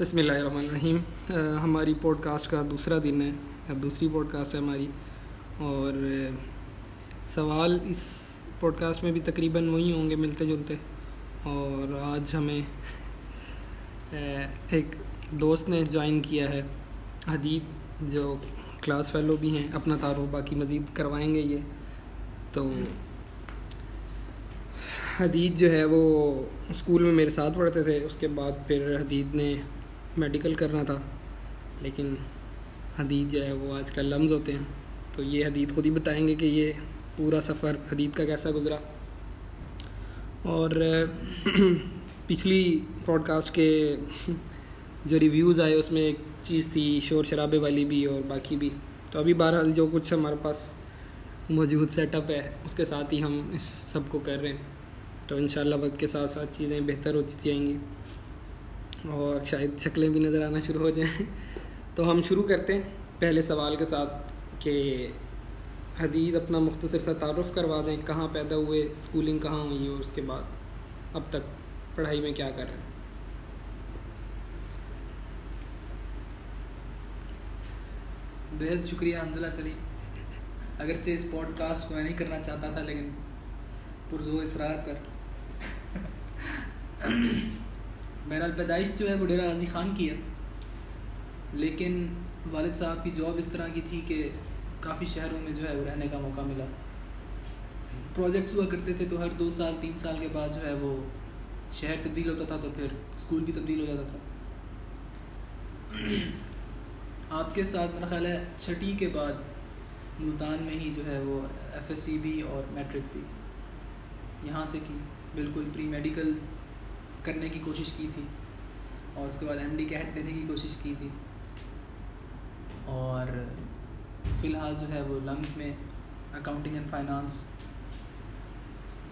بسم اللہ الرحمن الرحیم۔ ہماری پوڈ کاسٹ کا دوسرا دن ہے، اب دوسری پوڈ کاسٹ ہے ہماری۔ اور سوال اس پوڈ کاسٹ میں بھی تقریباً وہی ہوں گے ملتے جلتے۔ اور آج ہمیں ایک دوست نے جوائن کیا ہے، حدیب، جو کلاس فیلو بھی ہیں، اپنا تعارف باقی مزید کروائیں گے یہ۔ تو حدید جو ہے، وہ اسکول میں میرے ساتھ پڑھتے تھے۔ اس کے بعد پھر حدید نے میڈیکل کرنا تھا، لیکن حدید جو ہے وہ آج کل لمز ہوتے ہیں۔ تو یہ حدید خود ہی بتائیں گے کہ یہ پورا سفر حدید کا کیسا گزرا۔ اور پچھلی پوڈ کاسٹ کے جو ریویوز آئے، اس میں ایک چیز تھی، شور شرابے والی بھی اور باقی بھی۔ تو ابھی بہرحال جو کچھ ہمارے پاس موجود سیٹ اپ ہے، اس کے ساتھ ہی ہم اس سب کو کر رہے ہیں۔ تو انشاءاللہ وقت کے ساتھ ساتھ چیزیں بہتر ہوتی جائیں گی۔ اور شاید شکلیں بھی نظر آنا شروع ہو جائیں۔ تو ہم شروع کرتے ہیں پہلے سوال کے ساتھ کہ حدید اپنا مختصر سا تعارف کروا دیں، کہاں پیدا ہوئے اسکولنگ کہاں ہوئی اور اس کے بعد اب تک پڑھائی میں کیا کر رہے ہیں۔ بےحد شکریہ انزلہ سلیم اگرچہ اس پوڈ کاسٹ کو میں نہیں کرنا چاہتا تھا، لیکن پرزو اسرار پر۔ بہرحال پیدائش جو ہے وہ ڈیرا غازی خان کی ہے۔ لیکن والد صاحب کی جاب اس طرح کی تھی کہ کافی شہروں میں جو ہے وہ رہنے کا موقع ملا۔ پروجیکٹس ہوا کرتے تھے تو ہر دو سال، تین سال کے بعد جو ہے وہ شہر تبدیل ہوتا تھا تو پھر اسکول بھی تبدیل ہو جاتا تھا۔ آپ کے ساتھ میرا خیال ہے چھٹی کے بعد ملتان میں ہی جو ہے وہ ایف ایس سی بھی اور میٹرک بھی یہاں سے کی۔ بالکل پری میڈیکل کرنے کی کوشش کی تھی اور اس کے بعد ایم ڈی کیٹ دینے کی کوشش کی تھی۔ اور فی الحال جو ہے وہ لمس میں اکاؤنٹنگ اینڈ فائنانس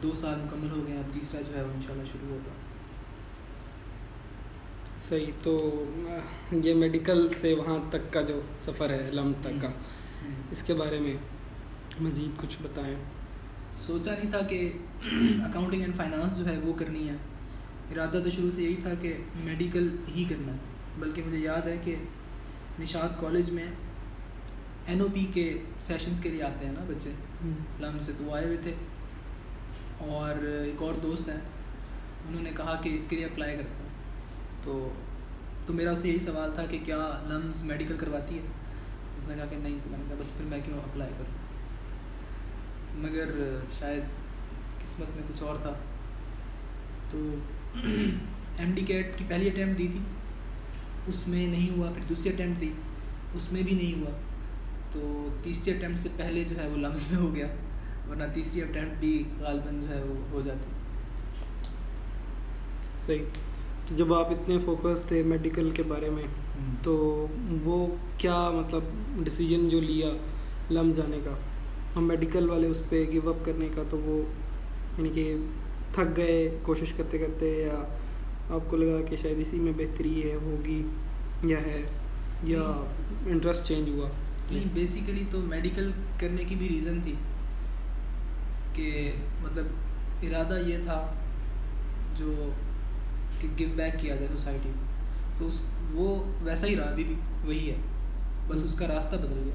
دو سال مکمل ہو گئے اب تیسرا جو ہے وہ انشاءاللہ شروع ہوگا۔ صحیح تو یہ میڈیکل سے وہاں تک کا جو سفر ہے لمس تک کا۔ اس کے بارے میں مزید کچھ بتائیں۔ سوچا نہیں تھا کہ اکاؤنٹنگ اینڈ فائنانس جو ہے وہ کرنی ہے۔ ارادہ تو شروع سے یہی تھا کہ میڈیکل ہی کرنا ہے بلکہ مجھے یاد ہے کہ نشاد کالج میں این او پی کے سیشنز کے لیے آتے ہیں نا بچے۔ لم سے تو آئے ہوئے تھے۔ اور ایک اور دوست ہیں انہوں نے کہا کہ اس کے لیے اپلائی کرتا ہوں۔ تو تو میرا اسے یہی سوال تھا کہ کیا لمس میڈیکل کرواتی ہے؟ اس نے کہا کہ نہیں تو میں نے کہا بس پھر میں کیوں اپلائی کروں؟ مگر شاید قسمت میں کچھ اور تھا۔ تو ایم ڈی کیٹ کی پہلی اٹیمپٹ دی تھی اس میں نہیں ہوا پھر دوسری اٹیمپٹ دی اس میں بھی نہیں ہوا۔ تو تیسری اٹیمپٹ سے پہلے جو ہے وہ لمس میں ہو گیا ورنہ تیسری اٹیمپٹ بھی غالباً جو ہے وہ ہو جاتی۔ صحیح۔ جب آپ اتنے فوکس تھے میڈیکل کے بارے میں تو وہ کیا مطلب ڈسیجن جو لیا لمس جانے کا؟ ہم میڈیکل والے اس پہ گیو اپ کرنے کا تو وہ یعنی کہ تھک گئے کوشش کرتے کرتے یا آپ کو لگا کہ شاید اسی میں بہتری ہے ہوگی یا ہے یا انٹرسٹ چینج ہوا۔ نہیں بیسیکلی تو میڈیکل کرنے کی بھی ریزن تھی کہ مطلب ارادہ یہ تھا جو کہ گو بیک کیا جائے سوسائٹی کو تو اس وہ ویسا ہی رہا ابھی بھی وہی ہے۔ بس اس کا راستہ بدل گیا۔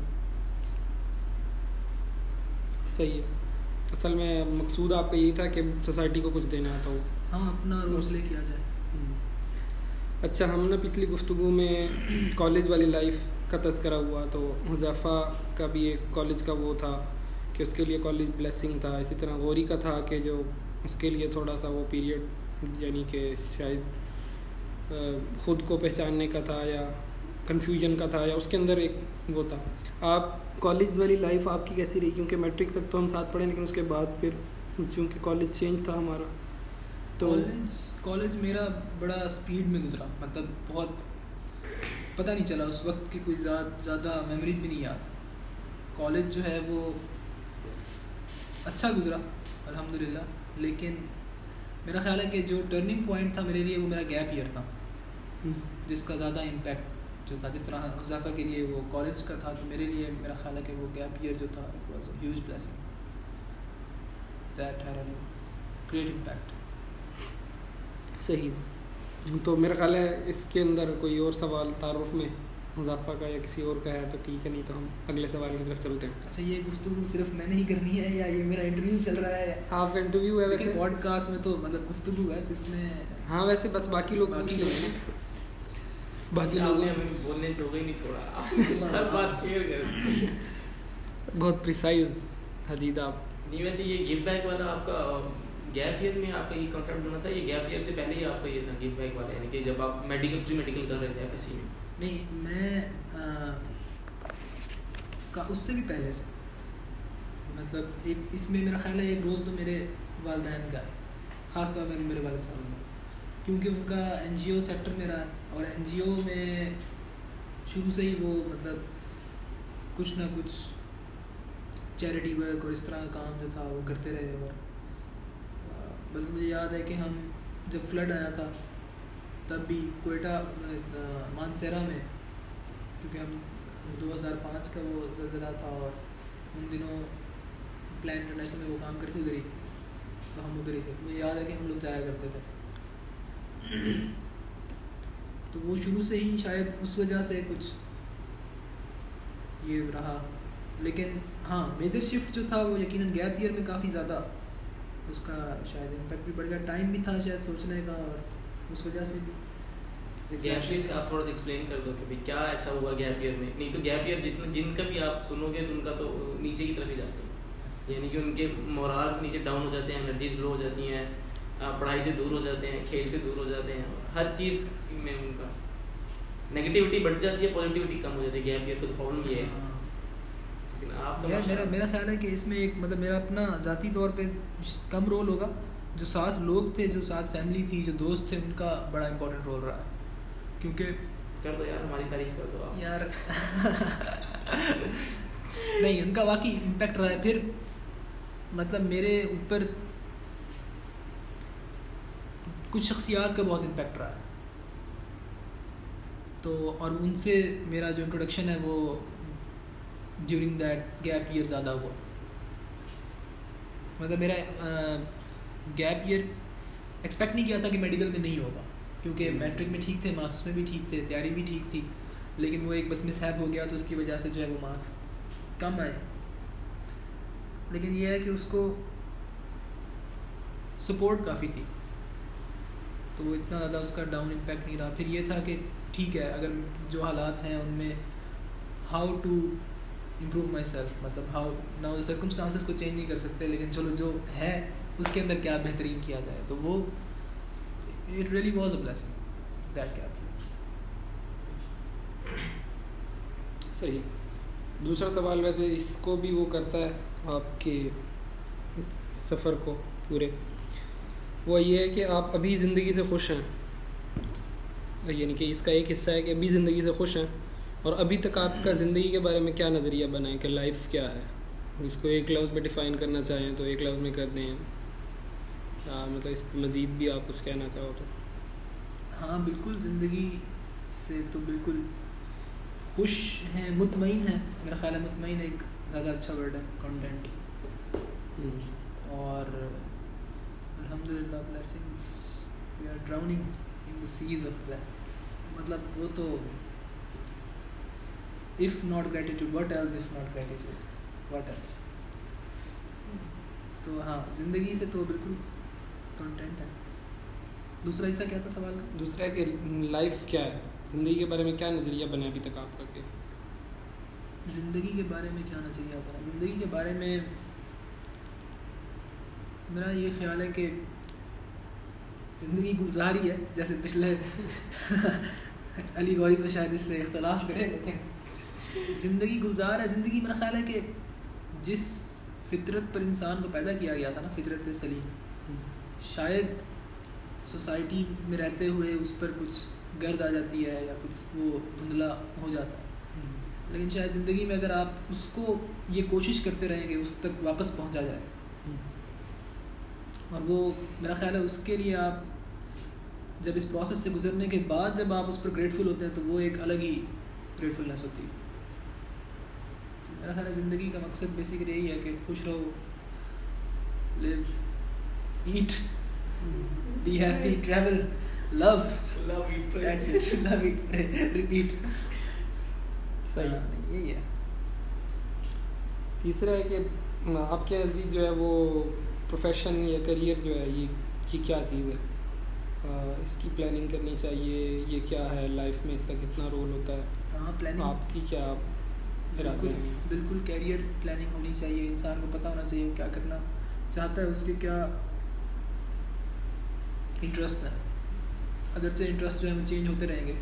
صحیح ہے۔ اصل میں مقصود آپ کا یہی تھا کہ سوسائٹی کو کچھ دینا آتا ہو ہاں اپنا رول پلے کیا جائے۔ اچھا ہم نے پچھلی گفتگو میں کالج والی لائف کا تذکرہ ہوا تو حذیفہ کا بھی ایک کالج کا وہ تھا کہ اس کے لیے کالج بلیسنگ تھا۔ اسی طرح غوری کا تھا کہ جو اس کے لیے تھوڑا سا وہ پیریڈ یعنی کہ شاید خود کو پہچاننے کا تھا یا کنفیوژن کا تھا یا اس کے اندر ایک وہ تھا۔ آپ کالج والی لائف آپ کی کیسی رہی؟ کیونکہ میٹرک تک تو ہم ساتھ پڑھے لیکن اس کے بعد پھر چونکہ کالج چینج تھا ہمارا تو کالج میرا بڑا اسپیڈ میں گزرا۔ مطلب بہت پتہ نہیں چلا اس وقت کی کوئی زیادہ میموریز بھی نہیں یاد۔ کالج جو ہے وہ اچھا گزرا الحمد للہ لیکن میرا خیال ہے کہ جو ٹرننگ پوائنٹ تھا میرے لیے وہ میرا گیپ ایئر تھا جس کا زیادہ امپیکٹ جو تھا جس طرح حذافہ کے لیے وہ کالج کا تھا تو میرے لیے میرا خیال ہے کہ وہ گیپ ایئر جو تھا was a huge blessing that had great impact صحیح. تو میرا خیال ہے اس کے اندر کوئی اور سوال تعارف میں مضافہ کا یا کسی اور کا ہے تو ٹھیک ہے نہیں تو ہم اگلے سوال کی طرف چلتے ہیں۔ اچھا یہ گفتگو صرف میں نے ہی کرنی ہے یا یہ میرا انٹرویو چل رہا ہے؟ آپ کا انٹرویو ہے ویسے؟ پوڈ کاسٹ میں تو مطلب گفتگو ہے تو اس میں ہاں ویسے بس باقی لوگ باقی لوگ لوگ باقی لوگ بولنے جو نہیں چھوڑا۔ ہر بات کلیئر کر بہت پریسائز حدید آپ۔ نہیں ویسے یہ گیو بیک والا آپ کا گیپ ایئر میں آپ کا یہ بنا تھا یہ گیپ ایئر سے پہلے ہی آپ کا یہ تھا گیو بیک والا یعنی کہ جب آپ میڈیکل پری میڈیکل کر رہے تھے ایف ایس سی میں۔ نہیں میں اس سے بھی پہلے سے۔ مطلب ایک اس میں میرا خیال ہے ایک رول تو میرے والدین کا ہے خاص طور پہ میرے والد صاحب کا۔ کیونکہ ان کا این جی او سیکٹر میں رہا اور این جی او میں شروع سے ہی وہ مطلب کچھ نہ کچھ چیریٹی ورک اور اس طرح کا کام جو تھا وہ کرتے رہے اور بلکہ مجھے یاد ہے کہ ہم جب فلڈ آیا تھا، تب بھی کوئٹہ مانسیرا میں، کیونکہ ہم دو ہزار پانچ کا وہ زلزلہ تھا اور ان دنوں پلان انٹرنیشنل میں وہ کام کرتی ادھر ہی تو ہم ادھر ہی تھے، تو مجھے یاد ہے کہ ہم لوگ جایا کرتے تھے۔ تو وہ شروع سے ہی شاید اس وجہ سے کچھ یہ رہا۔ لیکن ہاں میجر شفٹ جو تھا وہ یقیناً گیپ ایئر میں کافی زیادہ اس کا شاید امپیکٹ بھی بڑھ گیا۔ ٹائم بھی تھا شاید سوچنے کا اور اس وجہ سے بھی۔ گیپ ایئر آپ تھوڑا سا ایکسپلین کر دو کہ بھائی کیا ایسا ہوا گیپ ایئر میں؟ نہیں تو گیپ ایئر جتنا جن کا بھی آپ سنو گے تو ان کا تو نیچے کی طرف ہی جاتے ہیں۔ یعنی کہ ان کے مورالز نیچے ڈاؤن ہو جاتے ہیں انرجیز لو ہو جاتی ہیں۔ پڑھائی سے دور ہو جاتے ہیں کھیل سے دور ہو جاتے ہیں ہر چیز میں ان کا نگیٹیوٹی بڑھ جاتی ہے پازیٹیوٹی کم ہو جاتی ہے گیپ ایئر کا تو پرابلم یہ ہے۔ میرا میرا خیال ہے کہ اس میں ایک مطلب میرا اپنا ذاتی طور پہ کم رول ہوگا۔ جو ساتھ لوگ تھے جو ساتھ فیملی تھی جو دوست تھے ان کا بڑا امپورٹنٹ رول رہا۔ ہے کیونکہ کر دو یار ہماری تعریف کر دو یار نہیں ان کا واقعی امپیکٹ رہا ہے۔ پھر مطلب میرے اوپر کچھ شخصیات کا بہت امپیکٹ رہا ہے۔ تو اور ان سے میرا جو انٹروڈکشن ہے وہ ڈیورنگ دیٹ گیپ ایئر زیادہ ہوا۔ مطلب میرا گیپ ایئر ایکسپیکٹ نہیں کیا تھا کہ میڈیکل میں نہیں ہوگا۔ کیونکہ میٹرک میں ٹھیک تھے مارکس میں بھی ٹھیک تھے تیاری بھی ٹھیک تھی لیکن وہ ایک بس مس ہیپ ہو گیا تو اس کی وجہ سے جو ہے وہ مارکس کم آئے۔ لیکن یہ ہے کہ اس کو سپورٹ کافی تھی۔ تو وہ اتنا زیادہ اس کا ڈاؤن امپیکٹ نہیں رہا۔ پھر یہ تھا کہ ٹھیک ہے، اگر جو حالات ہیں ان میں how to improve myself مطلب ہاؤ نہ سرکمسٹانسز کو چینج نہیں کر سکتے، لیکن چلو جو ہے اس کے اندر کیا بہترین کیا جائے۔ تو وہ it really was a blessing that کیا صحیح۔ دوسرا سوال ویسے اس کو بھی وہ کرتا ہے آپ کے سفر کو پورے۔ وہ یہ ہے کہ آپ ابھی زندگی سے خوش ہیں۔ یعنی کہ اس کا ایک حصہ ہے کہ ابھی زندگی سے خوش ہیں۔ اور ابھی تک آپ کا زندگی کے بارے میں کیا نظریہ بنا ہے کہ لائف کیا ہے؟ اس کو ایک لفظ میں ڈیفائن کرنا چاہیں تو ایک لفظ میں کر دیں۔ مطلب اس مزید بھی آپ کچھ کہنا چاہو تو؟ ہاں بالکل زندگی سے تو بالکل خوش ہیں مطمئن ہیں۔ میرا خیال ہے مطمئن ایک زیادہ اچھا ورڈ ہے کانٹینٹ اور الحمد للہ blessings we are drowning in the seas of مطلب وہ تو if not gratitude what else if not gratitude what else تو ہاں زندگی سے تو بالکل کانٹینٹ ہے۔ دوسرا حصہ کیا تھا سوال کا؟ دوسرا ہے کہ لائف کیا ہے؟ زندگی کے بارے میں کیا نظریہ بنا ابھی تک آپ کا کہ؟ زندگی کے بارے میں کیا نظریہ بنا؟ زندگی کے بارے میں میرا یہ خیال ہے کہ زندگی گزاری ہے، جیسے پچھلے علی گوری تو شاید اس سے اختلاف کرے، لیکن زندگی گلزار ہے، زندگی میرا خیال ہے کہ جس فطرت پر انسان کو پیدا کیا گیا تھا نا، فطرت سلیم، شاید سوسائٹی میں رہتے ہوئے اس پر کچھ گرد آ جاتی ہے یا کچھ وہ دھندلا ہو جاتا ہے۔ لیکن شاید زندگی میں اگر آپ اس کو یہ کوشش کرتے رہیں گے اس تک واپس پہنچا جائے۔ اور وہ میرا خیال ہے اس کے لیے آپ جب اس پروسیس سے گزرنے کے بعد جب آپ اس پر گریٹفل ہوتے ہیں تو وہ ایک الگ ہی گریٹفلنیس ہوتی ہے۔ میرا خیال ہے زندگی کا مقصد بیسیکلی یہی ہے کہ خوش رہو live eat be happy travel love pray. Repeat. صحیح۔ ہاں، یہی ہے۔ تیسرا ہے کہ آپ کے نزدیک جو ہے وہ پروفیشن یا کریئر جو ہے یہ یہ کیا چیز ہے؟ اس کی پلاننگ کرنی چاہیے یہ کیا ہے لائف میں اس کا کتنا رول ہوتا ہے؟ ہاں آپ کی کیا ارادے بالکل ہیں؟ بالکل کیریئر پلاننگ ہونی چاہیے انسان کو پتہ ہونا چاہیے وہ کیا کرنا چاہتا ہے اس کے کیا انٹرسٹ ہیں؟ اگرچہ انٹرسٹ جو ہے وہ چینج ہوتے رہیں گے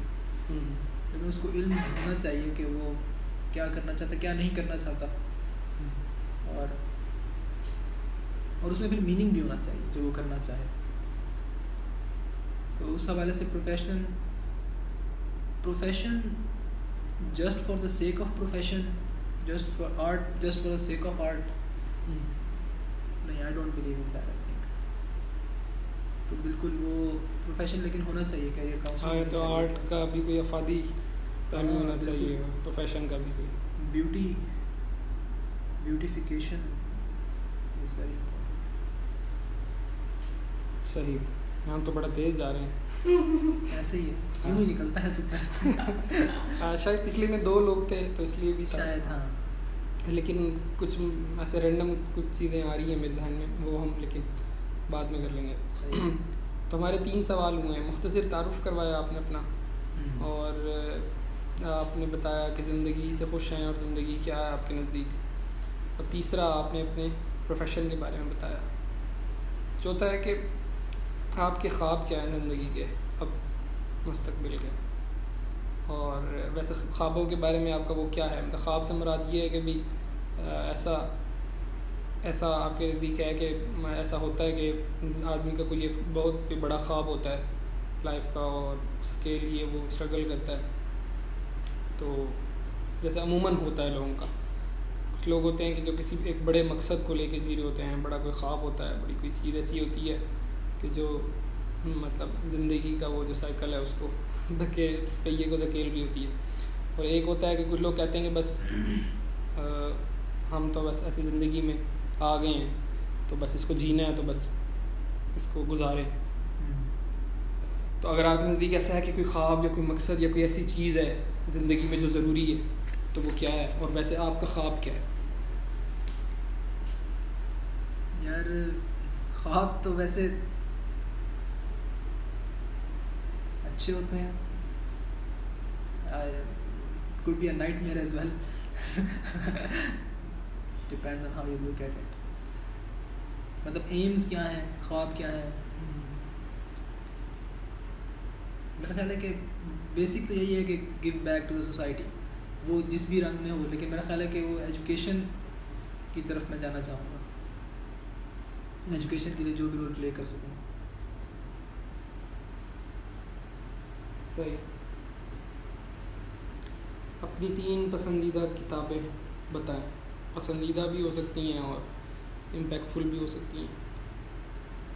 لیکن اس کو علم ہونا چاہیے کہ وہ کیا کرنا چاہتا کیا نہیں کرنا چاہتا۔ اور اور اس میں پھر میننگ بھی ہونا چاہیے جو وہ کرنا چاہے۔ تو اس حوالے سے professional profession just for the sake of profession just for art just for the sake of art نہیں I don't believe in that I think تو بالکل وہ پروفیشن لیکن ہونا چاہیے کیریئر ہاں تو آرٹ کا بھی کوئی افادی پہلو ہاں، ہونا۔ چاہیے پروفیشن کا بھی کوئی۔ بیوٹی بیوٹیفیکیشن از ویری صحیح. ہم تو بڑا تیز جا رہے ہیں. ایسے ہی ہے. یوں ہی نکلتا ہے سب آ، شاید پچھلے میں دو لوگ تھے تو اس لیے بھی شاید ہاں. لیکن کچھ ایسے رینڈم کچھ چیزیں آ رہی ہیں میرے ذہن میں وہ ہم لیکن بعد میں کر لیں گے۔ تو ہمارے تین سوال ہوئے ہیں۔ مختصر تعارف کروایا آپ نے اپنا. اور آپ نے بتایا کہ زندگی سے خوش ہیں اور زندگی کیا ہے آپ کے نزدیک. اور تیسرا آپ نے اپنے پروفیشن کے بارے میں بتایا. چوتھا ہے کہ آپ کے خواب کیا ہیں زندگی کے؟ اب مستقبل کے۔ اور ویسے خوابوں کے بارے میں آپ کا وہ کیا ہے؟ مطلب خواب سے مراد یہ ہے کہ بھی، ایسا ایسا آپ کے نزدیک ہے کہ ایسا ہوتا ہے کہ آدمی کا کوئی ایک بہت کوئی بڑا خواب ہوتا ہے لائف کا، اور اس کے لیے وہ اسٹرگل کرتا ہے۔ تو جیسے عموماً ہوتا ہے لوگوں کا۔ کچھ لوگ ہوتے ہیں کہ جو کسی ایک بڑے مقصد کو لے کے جی رہے ہوتے ہیں، بڑا کوئی خواب ہوتا ہے، بڑی کوئی چیز ایسی ہوتی ہے کہ جو مطلب زندگی کا وہ جو سائیکل ہے اس کو دھکے، پہیے کو دھکیل رہی ہوتی ہے۔ اور ایک ہوتا ہے کہ کچھ لوگ کہتے ہیں کہ بس ہم تو بس ایسی زندگی میں آ گئے ہیں، تو بس اس کو جینا ہے، تو بس اس کو گزاریں۔ تو اگر آپ کے نزدیک ایسا ہے کہ کوئی خواب یا کوئی مقصد یا کوئی ایسی چیز ہے زندگی میں جو ضروری ہے، تو وہ کیا ہے؟ اور ویسے آپ کا خواب کیا ہے؟ یار، خواب تو ویسے اچھے ہوتے ہیں۔ Could be a nightmare as well. Depends on how you look at it. مطلب ایمز کیا ہیں، خواب کیا ہیں؟ میرا خیال ہے کہ بیسک تو یہی ہے کہ give back to the society وہ جس بھی رنگ میں ہو، لیکن میرا خیال ہے کہ وہ ایجوکیشن کی طرف میں جانا چاہوں گا۔ ایجوکیشن کے لیے جو بھی رول پلے کر سکوں۔ صحیح اپنی تین پسندیدہ کتابیں بتائیں۔ پسندیدہ بھی ہو سکتی ہیں اور امپیکٹفل بھی ہو سکتی ہیں۔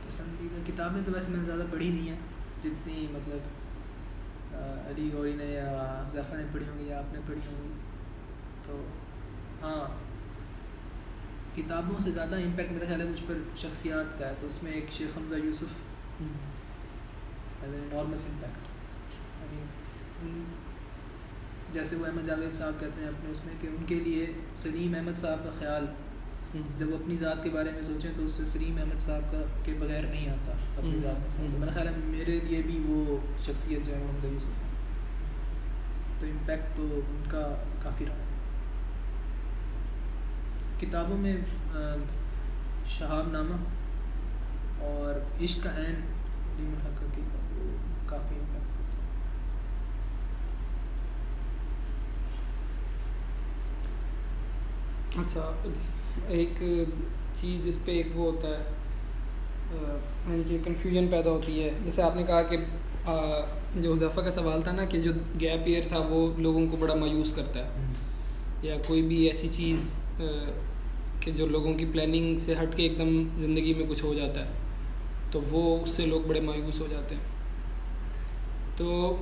پسندیدہ کتابیں تو ویسے میں نے زیادہ پڑھی نہیں ہیں۔ جتنی مطلب علی گوری نے یا ظفر نے پڑھی ہوں گی یا آپ نے پڑھی ہوں گی۔ تو ہاں۔ کتابوں سے زیادہ امپیکٹ میرا خیال ہے مجھ پر شخصیات کا ہے۔ تو اس میں ایک Sheikh Hamza Yusuf as an impact جیسے وہ احمد جاوید صاحب کہتے ہیں اپنے اس میں کہ ان کے لیے سلیم احمد صاحب کا خیال جب وہ اپنی ذات کے بارے میں سوچیں تو اس سے سلیم احمد صاحب کا کے بغیر نہیں آتا اپنی ذات کا تو میرا خیال ہے میرے لیے بھی وہ شخصیت جو ہے یوسف ہے۔ تو امپیکٹ تو ان کا کافی رہا۔ ہے کتابوں میں شہاب نامہ اور عشق کا عین کی وہ کافی امپیکٹ ہوتا ہے اچھا ایک چیز جس پہ ایک وہ ہوتا ہے یعنی کہ کنفیوژن پیدا ہوتی ہے۔ جیسے آپ نے کہا کہ جو حذیفہ کا سوال تھا نا کہ جو گیپ ایئر تھا وہ لوگوں کو بڑا مایوس کرتا ہے۔ یا کوئی بھی ایسی چیز کہ جو لوگوں کی پلاننگ سے ہٹ کے ایک دم زندگی میں کچھ ہو جاتا ہے تو وہ اس سے لوگ بڑے مایوس ہو جاتے ہیں۔ تو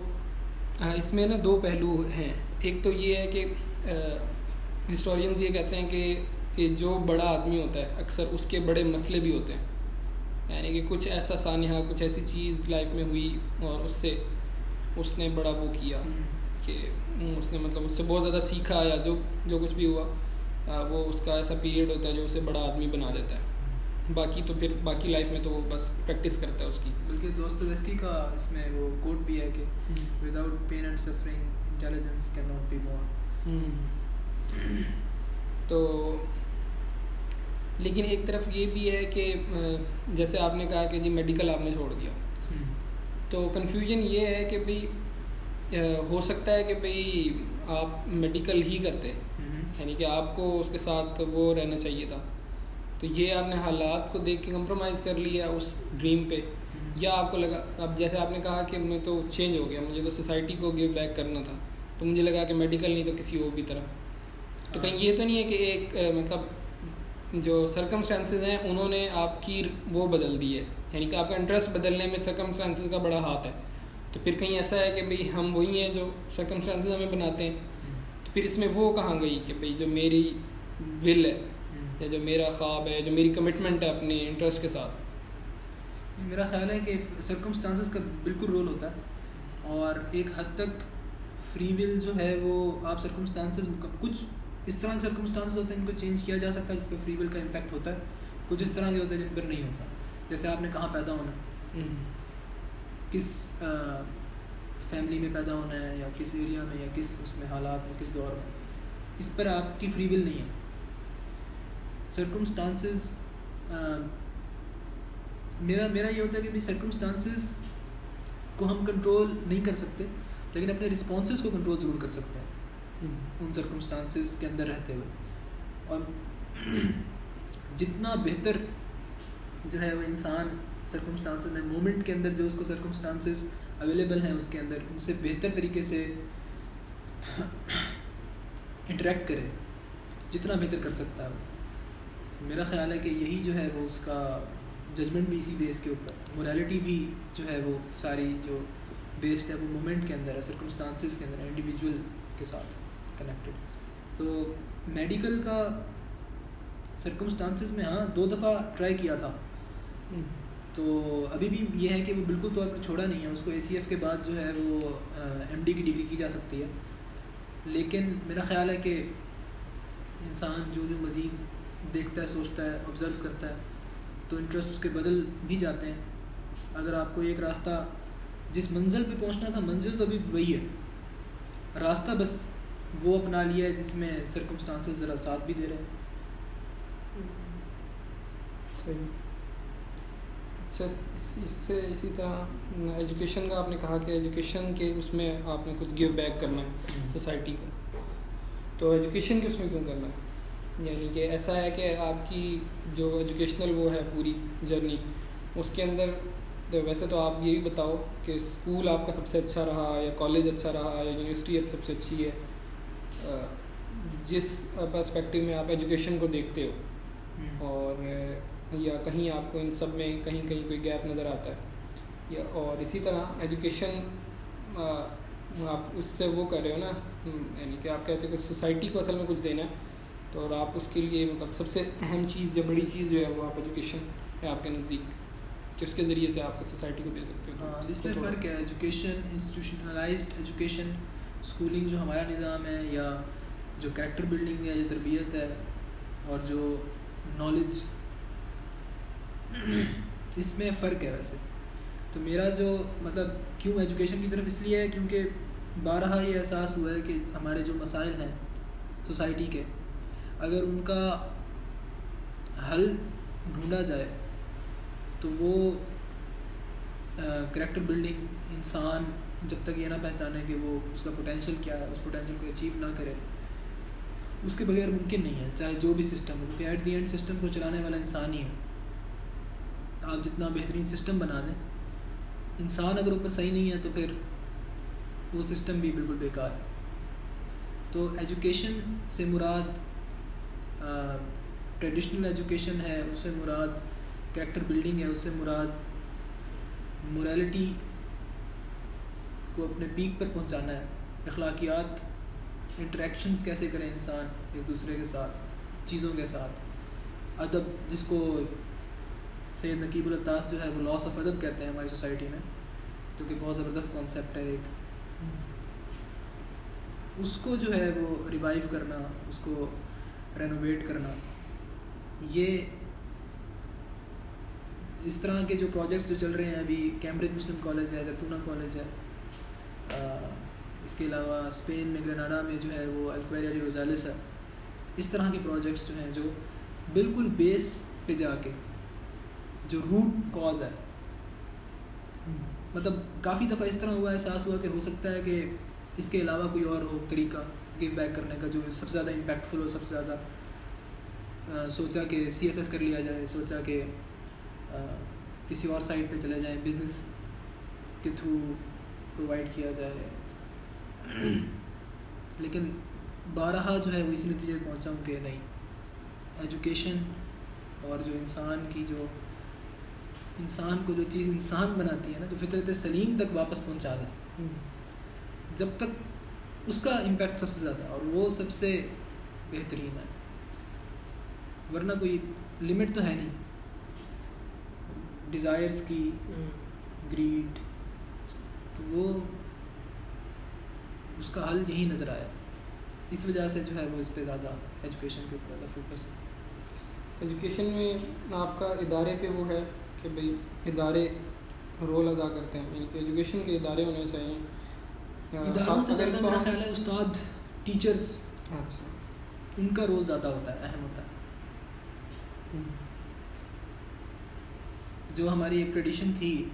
اس میں نا دو پہلو ہیں۔ ایک تو یہ ہے کہ ہسٹورینز یہ کہتے ہیں کہ کہ جو بڑا آدمی ہوتا ہے اکثر اس کے بڑے مسئلے بھی ہوتے ہیں۔ یعنی کہ کچھ ایسا سانحہ کچھ ایسی چیز لائف میں ہوئی اور اس سے اس نے بڑا وہ کیا کہ اس نے مطلب اس سے بہت زیادہ سیکھا یا جو جو کچھ بھی ہوا وہ اس کا ایسا پیریڈ ہوتا ہے جو اسے بڑا آدمی بنا دیتا ہے۔ باقی تو پھر باقی لائف میں تو وہ بس پریکٹس کرتا ہے اس کی۔ بلکہ دوست ویسکی کا اس میں وہ کوٹ بھی ہے کہ without pain and suffering intelligence can not be born تو لیکن ایک طرف یہ بھی ہے کہ جیسے آپ نے کہا کہ جی میڈیکل آپ نے چھوڑ دیا۔ تو کنفیوژن یہ ہے کہ بھائی ہو سکتا ہے کہ بھائی آپ میڈیکل ہی کرتے۔ یعنی کہ آپ کو اس کے ساتھ وہ رہنا چاہیے تھا۔ تو یہ آپ نے حالات کو دیکھ کے کمپرومائز کر لیا اس ڈریم پہ۔ یا آپ کو لگا، اب جیسے آپ نے کہا کہ میں تو چینج ہو گیا، مجھے تو سوسائٹی کو گیو بیک کرنا تھا۔ تو مجھے لگا کہ میڈیکل نہیں تو کسی اور بھی طرح۔ تو کہیں یہ تو نہیں ہے کہ ایک مطلب جو سرکمسٹانسز ہیں، انہوں نے آپ کی وہ بدل دی ہے۔ یعنی کہ آپ کا انٹرسٹ بدلنے میں سرکمسٹانسز کا بڑا ہاتھ ہے۔ تو پھر کہیں ایسا ہے کہ بھئی ہم وہی ہیں جو سرکمسٹانسز ہمیں بناتے ہیں۔ تو پھر اس میں وہ کہاں گئی کہ بھئی جو میری ول ہے، یا جو میرا خواب ہے، جو میری کمٹمنٹ ہے اپنے انٹرسٹ کے ساتھ؟ میرا خیال ہے کہ سرکمسٹانسز کا بالکل رول ہوتا ہے۔ اور ایک حد تک فری ول جو ہے، وہ آپ سرکمسٹانسز کچھ اس طرح کے سرکمسٹانسز ہوتے ہیں ان کو چینج کیا جا سکتا ہے جس پہ فری ول کا امپیکٹ ہوتا ہے۔ کچھ اس طرح کے ہوتے ہیں جن پر نہیں ہوتا۔ جیسے آپ نے کہاں پیدا ہونا کس فیملی میں پیدا ہونا ہے یا کس ایریا میں یا کس اس میں حالات میں کس دور میں۔ اس پر آپ کی فری ول نہیں ہے۔ سرکمسٹانسز میرا میرا یہ ہوتا ہے کہ سرکمسٹانسز کو ہم کنٹرول نہیں کر سکتے لیکن اپنے رسپانسز کو کنٹرول ضرور کر سکتے ہیں۔ ان سرکمسٹانسز کے اندر رہتے ہوئے۔ اور جتنا بہتر جو ہے وہ انسان سرکمسٹانسز میں مومنٹ کے اندر جو اس کو سرکمسٹانسز اویلیبل ہیں اس کے اندر، ان سے بہتر طریقے سے انٹریکٹ کرے، جتنا بہتر کر سکتا ہے۔ وہ میرا خیال ہے کہ یہی جو ہے وہ اس کا ججمنٹ بھی اسی بیس کے اوپر مورالٹی بھی جو ہے وہ ساری جو بیسڈ ہے وہ مومنٹ کے اندر ہے سرکمسٹانسز کے اندر انڈیویجول کے ساتھ۔ کنیکٹڈ تو میڈیکل کا سرکمسٹانسز میں ہاں دو دفعہ ٹرائی کیا تھا۔ تو ابھی بھی یہ ہے کہ وہ بالکل طور پر چھوڑا نہیں ہے اس کو اے سی ایف کے بعد جو ہے وہ ایم ڈی کی ڈگری کی جا سکتی ہے۔ لیکن میرا خیال ہے کہ انسان جو جو مزید دیکھتا ہے سوچتا ہے آبزرو کرتا ہے تو انٹرسٹ اس کے بدل بھی جاتے ہیں۔ اگر آپ کو ایک راستہ جس منزل پہ پہنچنا تھا منزل تو ابھی وہی ہے۔ راستہ بس وہ اپنا لیا ہے جس میں سرکمسٹانسز ذرا ساتھ بھی دے رہے ہیں۔ صحیح۔ اچھا اس سے اسی طرح ایجوکیشن کا آپ نے کہا کہ ایجوکیشن کے اس میں آپ نے کچھ گیو بیک کرنا ہے سوسائٹی کو۔ تو ایجوکیشن کے اس میں کیوں کرنا ہے؟ یعنی کہ ایسا ہے کہ آپ کی جو ایجوکیشنل وہ ہے پوری جرنی اس کے اندر ویسے تو آپ یہ بھی بتاؤ کہ اسکول آپ کا سب سے اچھا رہا یا کالج اچھا رہا یا یونیورسٹی اب سب سے اچھی ہے۔ جس پرسپیکٹیو میں آپ ایجوکیشن کو دیکھتے ہو اور یا کہیں آپ کو ان سب میں کہیں کہیں کوئی گیپ نظر آتا ہے یا اور اسی طرح ایجوکیشن آپ اس سے وہ کر رہے ہو نا یعنی کہ آپ کہتے ہو کہ سوسائٹی کو اصل میں کچھ دینا ہے تو اور آپ اس کے لیے مطلب سب سے اہم چیز یا بڑی چیز جو ہے وہ آپ ایجوکیشن ہے آپ کے نزدیک کہ اس کے ذریعے سے آپ سوسائٹی کو دے سکتے ہو۔ اس میں فرق ہے ایجوکیشن انسٹیٹیوشنلائزڈ ایجوکیشن اسکولنگ جو ہمارا نظام ہے یا جو کریکٹر بلڈنگ ہے، جو تربیت ہے اور جو نالج اس میں فرق ہے ویسے۔ تو میرا جو مطلب کیوں ایجوکیشن کی طرف اس لیے ہے، کیونکہ بارہا یہ احساس ہوا ہے کہ ہمارے جو مسائل ہیں سوسائٹی کے، اگر ان کا حل ڈھونڈا جائے تو وہ کریکٹر بلڈنگ انسان جب تک یہ نہ پہچانے کہ وہ اس کا پوٹینشیل کیا ہے، اس پوٹینشیل کو اچیو نہ کرے، اس کے بغیر ممکن نہیں ہے، چاہے جو بھی سسٹم ہو، کیونکہ ایٹ دی اینڈ سسٹم کو چلانے والا انسان ہی ہے۔ آپ جتنا بہترین سسٹم بنا دیں، انسان اگر اوپر صحیح نہیں ہے تو پھر وہ سسٹم بھی بالکل بیکار ہے۔ تو ایجوکیشن سے مراد ٹریڈیشنل ایجوکیشن ہے، اس سے مراد کریکٹر بلڈنگ ہے، اس سے مراد مورالٹی کو اپنے پیک پر پہنچانا ہے۔ اخلاقیات انٹریکشنس کیسے کریں انسان ایک دوسرے کے ساتھ، چیزوں کے ساتھ؟ ادب، جس کو سید نقیب الطاس جو ہے وہ لاس آف ادب کہتے ہیں ہماری سوسائٹی میں، جو کہ بہت زبردست کانسیپٹ ہے ایک۔ اس کو جو ہے وہ ریوائیو کرنا، اس کو رینوویٹ کرنا۔ یہ اس طرح کے جو پروجیکٹس جو چل رہے ہیں ابھی کیمبرج مسلم کالج ہے جتونہ کالج ہے اس کے علاوہ اسپین میں گرناڈا میں جو ہے وہ الکویریا ڈی روزالس ہے۔ اس طرح کے پروجیکٹس جو ہیں جو بالکل بیس پہ جا کے جو روٹ کاز ہے۔ مطلب کافی دفعہ اس طرح ہوا، احساس ہوا کہ ہو سکتا ہے کہ اس کے علاوہ کوئی اور ہو، طریقہ گیو بیک کرنے کا جو سب سے زیادہ امپیکٹفل ہو سب سے زیادہ سوچا کہ سی ایس ایس کر لیا جائے، سوچا کہ کسی اور سائٹ پہ چلے جائیں بزنس کے تھرو پرووائڈ کیا جائے لیکن بارہا جو ہے وہ اس نتیجے پہ پہنچا ہوں کہ نہیں۔ ایجوکیشن اور جو انسان کی جو انسان کو جو چیز انسان بناتی ہے نا جو فطرت سلیم تک واپس پہنچا دیں جب تک اس کا امپیکٹ سب سے زیادہ اور وہ سب سے بہترین ہے۔ ورنہ کوئی لمٹ تو ہے نہیں۔ ڈیزائرس کی گریڈ وہ اس کا حل یہی نظر آیا۔ اس وجہ سے جو ہے وہ اس پہ زیادہ ایجوکیشن کے اوپر زیادہ فوکس ہے۔ ایجوکیشن میں آپ کا ادارے پہ وہ ہے کہ بھائی ادارے رول ادا کرتے ہیں یعنی کہ ایجوکیشن کے ادارے ہونے چاہیے۔ میرا خیال ہے استاد ٹیچرس اچھا۔ ان کا رول زیادہ ہوتا ہے اہم ہوتا ہے۔ جو ہماری ایک ٹریڈیشن تھی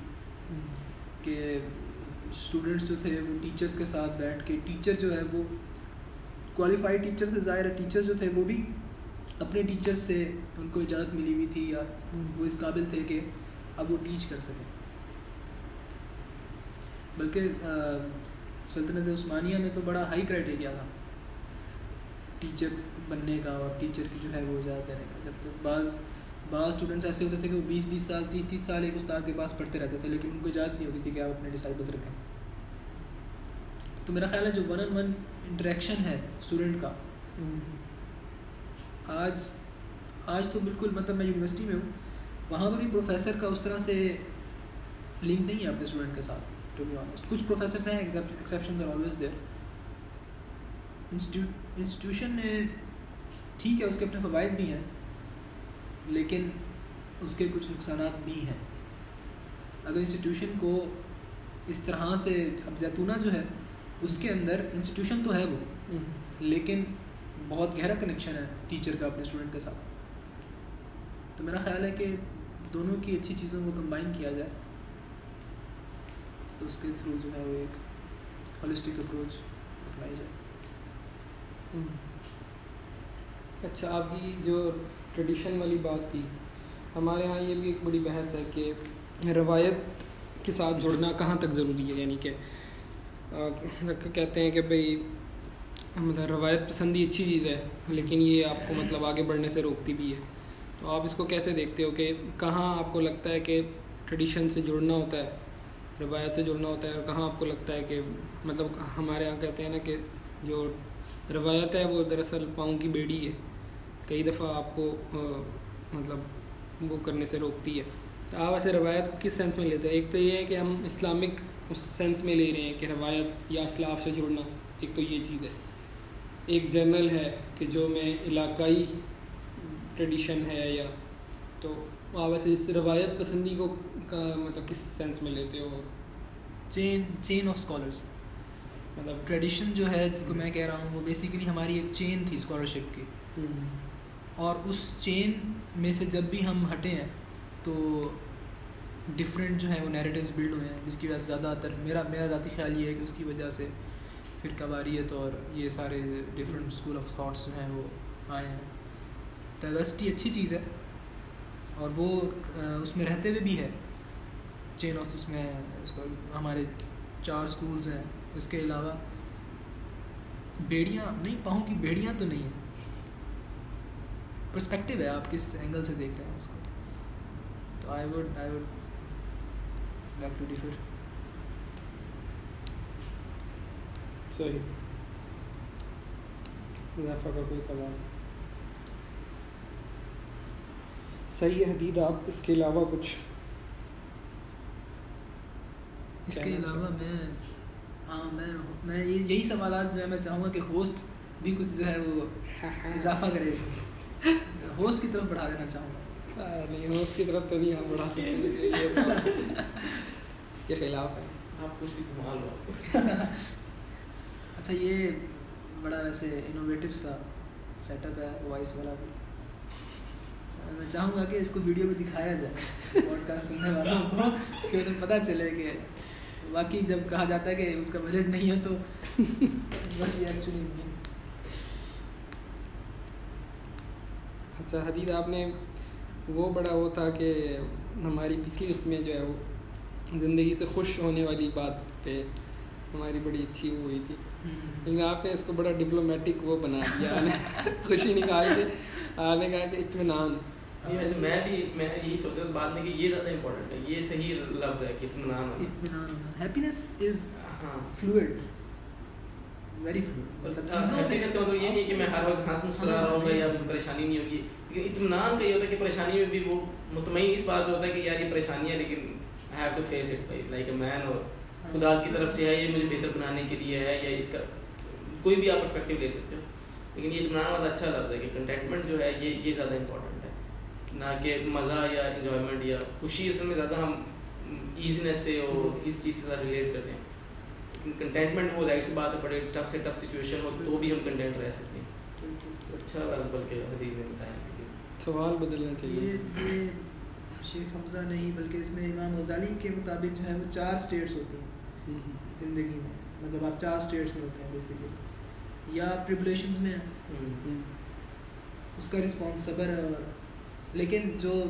کہ اسٹوڈنٹس جو تھے وہ ٹیچرس کے ساتھ بیٹھ کے ٹیچر جو ہے وہ کوالیفائڈ ٹیچر سے ظاہر ہے ٹیچر جو تھے وہ بھی اپنے ٹیچر سے ان کو اجازت ملی ہوئی تھی یا وہ اس قابل تھے کہ اب وہ ٹیچ کر سکیں۔ بلکہ سلطنت عثمانیہ میں تو بڑا ہائی کرائٹیریا تھا۔ ٹیچر بننے کا اور ٹیچر کی جو ہے وہ اجازت دینے کا۔ جب تک بعض بعض اسٹوڈنٹس ایسے ہوتے تھے کہ وہ بیس بیس سال تیس تیس سال ایک استاد کے پاس پڑھتے رہتے تھے، لیکن ان کو اجازت نہیں ہوتی تھی کہ آپ اپنے ڈسائبلس رکھیں۔ تو میرا خیال ہے جو ون ان ون انٹریکشن ہے اسٹوڈنٹ کا، آج آج تو بالکل مطلب میں یونیورسٹی میں ہوں، وہاں پر بھی پروفیسر کا اس طرح سے لنک نہیں ہے اپنے اسٹوڈنٹ کے ساتھ ٹو بی آنیسٹ کچھ پروفیسرس ہیں exceptions are always there institution نے ٹھیک ہے، اس کے اپنے فوائد بھی ہیں لیکن اس کے کچھ نقصانات بھی ہیں۔ اگر انسٹیٹیوشن کو اس طرح سے اب زیتونہ جو ہے اس کے اندر انسٹیٹیوشن تو ہے وہ لیکن بہت گہرا کنیکشن ہے ٹیچر کا اپنے اسٹوڈنٹ کے ساتھ۔ تو میرا خیال ہے کہ دونوں کی اچھی چیزوں کو کمبائن کیا جائے۔ تو اس کے تھرو جو ہے وہ ایک ہولسٹک اپروچ اپنائی جائے۔ اچھا آپ کی جو ٹریڈیشن والی بات تھی۔ ہمارے یہاں یہ بھی ایک بڑی بحث ہے کہ روایت کے ساتھ جڑنا کہاں تک ضروری ہے؟ یعنی کہ کہتے ہیں کہ بھائی مطلب روایت پسندی اچھی چیز ہے، لیکن یہ آپ کو مطلب آگے بڑھنے سے روکتی بھی ہے۔ تو آپ اس کو کیسے دیکھتے ہو کہ کہاں آپ کو لگتا ہے کہ ٹریڈیشن سے جڑنا ہوتا ہے، روایت سے جڑنا ہوتا ہے، اور کہاں آپ کو لگتا ہے کہ مطلب ہمارے یہاں کہتے ہیں نا کہ جو روایت ہے وہ دراصل پاؤں کی بیڑی ہے۔ کئی دفعہ آپ کو مطلب وہ کرنے سے روکتی ہے۔ تو آپ ایسے روایت کو کس سینس میں لیتے ہیں؟ ایک تو یہ ہے کہ ہم اسلامک اس سینس میں لے رہے ہیں کہ روایت یا اسلاف سے جڑنا ایک تو یہ چیز ہے۔ ایک جرنل ہے کہ جو میں علاقائی ٹریڈیشن ہے یا تو آپ ایسے اس روایت پسندی کو مطلب کس سینس میں لیتے ہو؟ چین چین آف اسکالرس مطلب ٹریڈیشن جو ہے جس کو میں کہہ رہا ہوں وہ بیسیکلی ہماری ایک چین تھی اسکالرشپ کی۔ اور اس چین میں سے جب بھی ہم ہٹے ہیں تو ڈفرینٹ جو ہیں وہ نیریٹیوز بلڈ ہوئے ہیں، جس کی وجہ سے زیادہ تر میرا میرا ذاتی خیال یہ ہے کہ اس کی وجہ سے پھر کباریت اور یہ سارے ڈفرینٹ اسکول آف تھاٹس جو ہیں وہ آئے ہیں۔ ڈائیورسٹی اچھی چیز ہے اور وہ اس میں رہتے ہوئے بھی ہے۔ چین آف اس میں، اس کو ہمارے چار اسکولز ہیں۔ اس کے علاوہ بیڑیاں، نہیں، پاؤں کی بیڑیاں تو نہیں ہیں۔ پرسپیکٹیو ہے آپ کس اینگل سے دیکھ رہے ہیں اس کو تو I would I would beg to differ صحیح اضافہ کا کوئی سوال صحیح حدید آپ اس کے علاوہ کچھ اس کے علاوہ میں ہاں میں میں یہی سوالات جو ہے میں چاہوں گا کہ ہوسٹ بھی کچھ جو ہے وہ اضافہ کرے اس میں ہوسٹ کی طرف بڑھا دینا چاہوں گا۔ نہیں ہوسٹ کی طرف تو نہیں ہم بڑھا اس کے خلاف ہے۔ آپ کرسی گھما لو اچھا یہ بڑا ویسے انوویٹو سا سیٹ اپ ہے وائس والا بھی۔ میں چاہوں گا کہ اس کو ویڈیو میں دکھایا جائے پوڈ کاسٹ سننے والوں کو کہ انہیں پتہ چلے کہ واقعی جب کہا جاتا ہے کہ اس کا بجٹ نہیں ہے تو ایکچولی اچھا حدید آپ نے وہ بڑا وہ تھا کہ ہماری پچھلی اس میں جو ہے وہ زندگی سے خوش ہونے والی بات پہ ہماری بڑی اچھی وہ ہوئی تھی۔ لیکن آپ نے اس کو بڑا ڈپلومیٹک وہ بنا دیا خوشی نکال کے آپ نے کہا کہ اطمینان ویسے میں بھی میں یہی سوچ رہا بعد میں کہ یہ زیادہ امپورٹنٹ ہے یہ صحیح لفظ ہے کہ اطمینان اطمینان ہیپینس از ہاں۔ فلوئڈ ویری مطلب یہ نہیں کہ میں ہر وقت ہنس مسکرا رہا ہوں گا یا پریشانی نہیں ہوگی لیکن اطمینان کا یہ ہوتا ہے کہ پریشانی میں بھی وہ مطمئن اس بات پہ ہوتا ہے کہ یار یہ پریشانی ہے لیکن I have to face it by like a man اور خدا کی طرف سے ہے یہ مجھے بہتر بنانے کے لیے ہے یا اس کا کوئی بھی آپ پرسپیکٹیو لے سکتے ہو۔ لیکن یہ اطمینان والا اچھا لفظ ہے کہ کنٹینٹمنٹ جو ہے یہ یہ زیادہ امپورٹنٹ ہے۔ نہ کہ مزہ یا انجوائمنٹ یا خوشی اصل میں زیادہ ہم ایزینس سے اور اس چیز سے زیادہ ریلیٹ کرتے ہیں۔ کنٹینٹمنٹ وہ ظاہر سی بات ہے بڑے ٹف سے ٹف سچویشن ہو تو بھی ہم کنٹینٹ رہ سکتے ہیں۔ اچھا لفظ بلکہ حدیث نے بتایا سوال بدلنا چاہیے۔ شیخ حمزہ نہیں بلکہ اس میں امام غزالی کے مطابق جو ہے وہ چار اسٹیٹس ہوتی ہیں۔ زندگی میں مطلب آپ چار اسٹیٹس میں ہوتے ہیں بیسیکلی یا ٹریبولیشنز میں۔ اس کا رسپانس صبر لیکن جو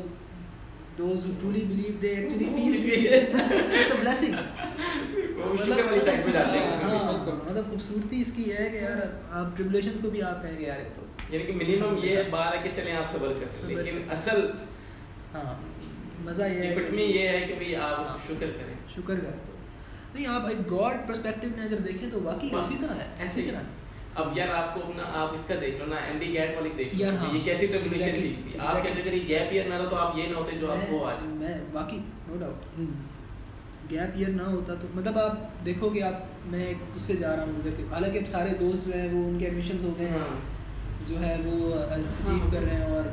those who truly believe they actually مطلب خوبصورتی اس کی ہے کہ یار آپ ٹریبولیشنز کو بھی آپ کہیں گے یار تو یعنی کہ منیمم یہ بار ہے کہ چلیں آپ صبر کریں لیکن اصل ہاں مزہ یہ ہے یہ ہے کہ بھئی آپ اس کو شکر کریں شکر کریں تو نہیں آپ ایک براڈ پرسپیکٹو میں اگر دیکھیں تو واقعی اسی طرح ہے ایسے ہی اب یار آپ کو اپنا آپ اس کا دیکھ لو نا اینڈی گیٹ والی دیکھ لو۔ ہاں، یہ کیسی ٹربولیشن تھی؟ آپ کہتے اگر یہ گیپ ایئر نہ تھا تو آپ یہ نہ ہوتے جو آپ ہو آج۔ میں واقعی نو ڈاؤٹ گیپ ایئر نہ ہوتا تو مطلب آپ دیکھو کہ آپ میں ایک اس سے جا رہا ہوں گزر کے۔ حالانکہ اب سارے دوست جو ہیں وہ ان کے ایڈمیشنز ہو گئے ہیں۔ ہاں۔ جو ہے وہ اچیو کر رہے ہیں اور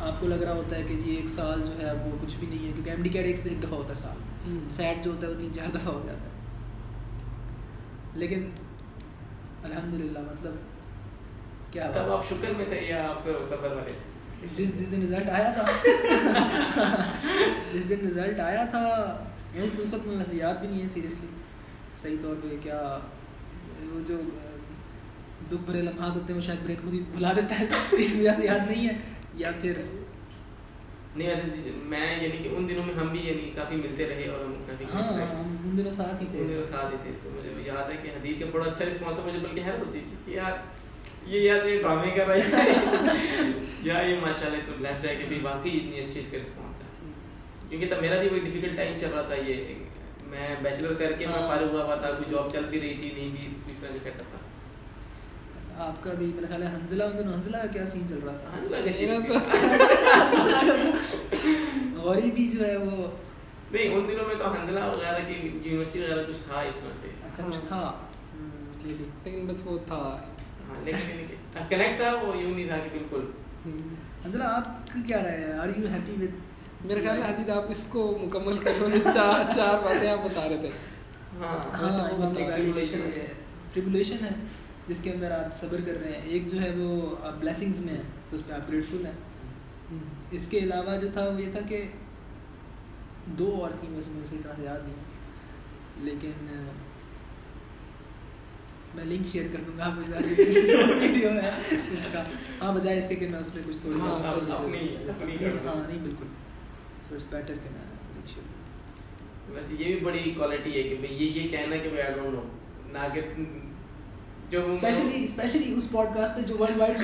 آپ کو لگ رہا ہوتا ہے کہ جی ایک سال جو ہے وہ کچھ بھی نہیں ہے کیونکہ ایم ڈی کیٹ ایک دفعہ ہوتا ہے سال۔ سیٹ جو ہوتا ہے وہ تین چار دفعہ ہو جاتا ہے۔ لیکن الحمد للہ مطلب کیا تب آپ شکر میں تھے یا آپ سے صبر والے جس جس دن رزلٹ آیا تھا۔ جس دن رزلٹ آیا تھا یعنی تو سب میں ویسے یاد بھی نہیں ہے سیریسلی صحیح طور پہ کیا وہ جو دکھ بھرے لمحات ہوتے ہیں وہ شاید بریک خود ہی بھلا دیتا ہے۔ اس وجہ سے یاد نہیں ہے۔ یا پھر نہیں ویسے میں یعنی کہ ان دنوں میں ہم بھی یعنی کافی ملتے رہے اور ہم ہاں ان دنوں ساتھ ہی تھے۔ ان دنوں ساتھ ہی تھے تو یاد ہے کہ حدیث کا بڑا اچھا رسپانس تھا مجھے بلکہ حیرت ہوتی تھی کہ یار یہ یاد یہ ڈرامے کر رہا ہے۔ یا یہ ماشاء اللہ تو بلیسڈ ہے کہ بھی واقعی اتنی اچھی اس کا رسپانس ہے۔ کیونکہ تب میرا بھی وہی ڈیفیکلٹ ٹائم چل رہا تھا یہ میں بیچلر کر کے میں فارغ ہوا ہوا تھا کوئی جاب چل بھی رہی تھی نہیں بھی اس طرح سے سیٹ تھا۔ آپ کا بھی میرا خیال ہے حنزلہ ان دنوں حنزلہ کیا سین چل رہا تھا؟ حنزلہ کا غوری بھی جو ہے وہ نہیں ان دنوں میں تو حنزلہ وغیرہ کی یونیورسٹی وغیرہ کچھ تھا اس طرح سے اچھا کچھ تھا لیکن بس وہ تھا ہاں لیکن کنیکٹ تھا وہ یوں نہیں تھا کہ بالکل حنزلہ آپ کی کیا رہے ہیں آر یو ہیپی وتھ میرے خیال میں حدید آپ اس کو مکمل کرو چار چار باتیں آپ بتا رہے تھے ہاں ٹریبولیشن ہے جس کے اندر آپ صبر کر رہے ہیں ایک جو ہے وہ بلیسنگز میں ہیں تو اس پہ آپ گریٹفل ہیں اس کے علاوہ جو تھا وہ یہ تھا کہ دو اور تھیں ویسے مجھے صحیح طرح سے یاد نہیں لیکن میں لنک شیئر کر دوں گا آپ ویڈیو ہے اس کا۔ ہاں بجائے اس کے کہ میں اس پہ کچھ تھوڑی ہاں نہیں بالکل۔ سو اٹس بیٹر کہ میں لنک شیئر ویسے یہ بھی بڑی کوالٹی ہے کہ یہ یہ کہنا کہ بھئی آئی ڈونٹ نو نہ کہ جو اسپیشلی اسپیشلی اس پوڈ کاسٹ پہ جو ورلڈ وائڈ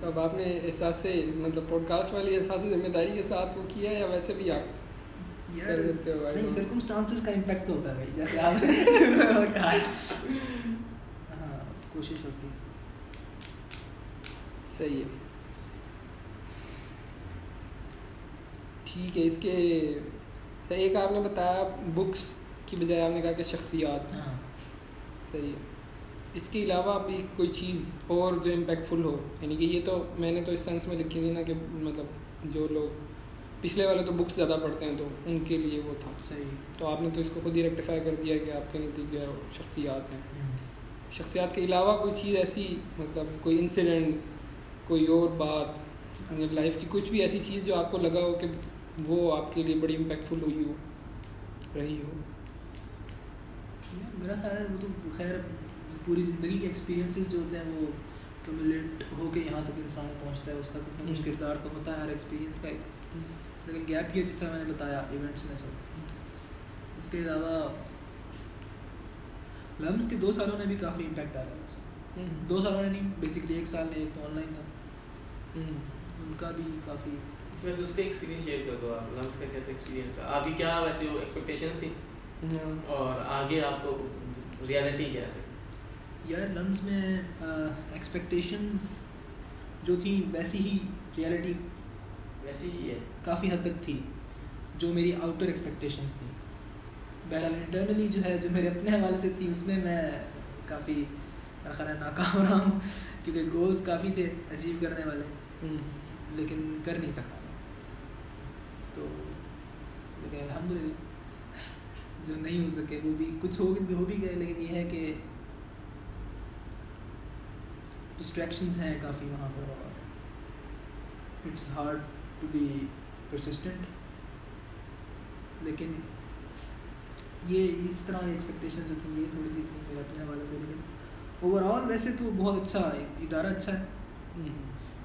تو اب آپ نے احساس مطلب پوڈ کاسٹ والی احساس ذمہ داری کے ساتھ وہ کیا یا ویسے بھی آپ کر دیتے ہو نہیں سرکمسٹانسز کا امپیکٹ تو ہوتا ہے بھائی جیسے آپ نے کہا۔ ہاں کوشش ہوتی ہے۔ صحیح ہے۔ ٹھیک ہے اس کے ایک آپ نے بتایا بکس کی بجائے آپ نے کہا کہ شخصیات۔ ہاں۔ صحیح ہے۔ اس کے علاوہ بھی کوئی چیز اور جو امپیکٹفل ہو یعنی کہ یہ تو میں نے تو اس سینس میں لکھی تھی نا کہ مطلب جو لوگ پچھلے والے تو بکس زیادہ پڑھتے ہیں تو ان کے لیے وہ تھا۔ صحیح۔ تو آپ نے تو اس کو خود ہی ریکٹیفائی کر دیا کہ آپ کے نتیجے شخصیات ہیں۔ شخصیات کے علاوہ کوئی چیز ایسی مطلب کوئی انسیڈنٹ کوئی اور بات لائف کی کچھ بھی ایسی چیز جو آپ کو لگا ہو کہ وہ آپ کے لیے بڑی امپیکٹفل ہوئی ہو رہی ہو۔ میرا خیال ہے وہ تو خیر پوری زندگی کے ایکسپیرینسز جو ہوتے ہیں وہ کمیولیٹ ہو کے یہاں تک انسان پہنچتا ہے اس کا کچھ نہ کچھ کردار تو ہوتا ہے ہر ایکسپیرینس کا لیکن گیپ یہ جس طرح میں نے بتایا ایونٹس میں سب۔ اس کے علاوہ لمس کے دو سالوں نے بھی کافی امپیکٹ ڈالا ہے۔ دو سالوں نے نہیں بیسکلی ایک سال میں ایک تو آن لائن تھا ان کا بھی کافی۔ ویسے اس کا ایکسپیرینس شیئر کر دو آپ لمس کا کیسا ایکسپیرینس رہا؟ آپ کی کیا ویسے وہ ایکسپیکٹیشنس تھیں؟ اور آگے آپ کو ریالٹی کیا ہے؟ یار لمس میں ایکسپیکٹیشنز جو تھیں ویسی ہی ریالٹی ویسی ہی ہے۔ کافی حد تک تھی جو میری آؤٹر ایکسپیکٹیشنس تھیں۔ بہرحال انٹرنلی جو ہے جو میرے اپنے حوالے سے تھی اس میں میں کافی خیال ناکام رہا ہوں کیونکہ گولز کافی تھے اچیو کرنے والے۔ لیکن کر نہیں سکا تو لیکن الحمد للہ جو نہیں ہو سکے وہ بھی کچھ ہو ہو بھی گئے لیکن یہ ہے کہ ڈسٹریکشنس ہیں کافی وہاں پر اور it's hard to be persistent لیکن یہ اس طرح ایکسپیکٹیشن جو تھیں یہ تھوڑی سی تھیں میرے اپنے حوالے سے لیکن اوور آل ویسے تو بہت اچھا ادارہ اچھا ہے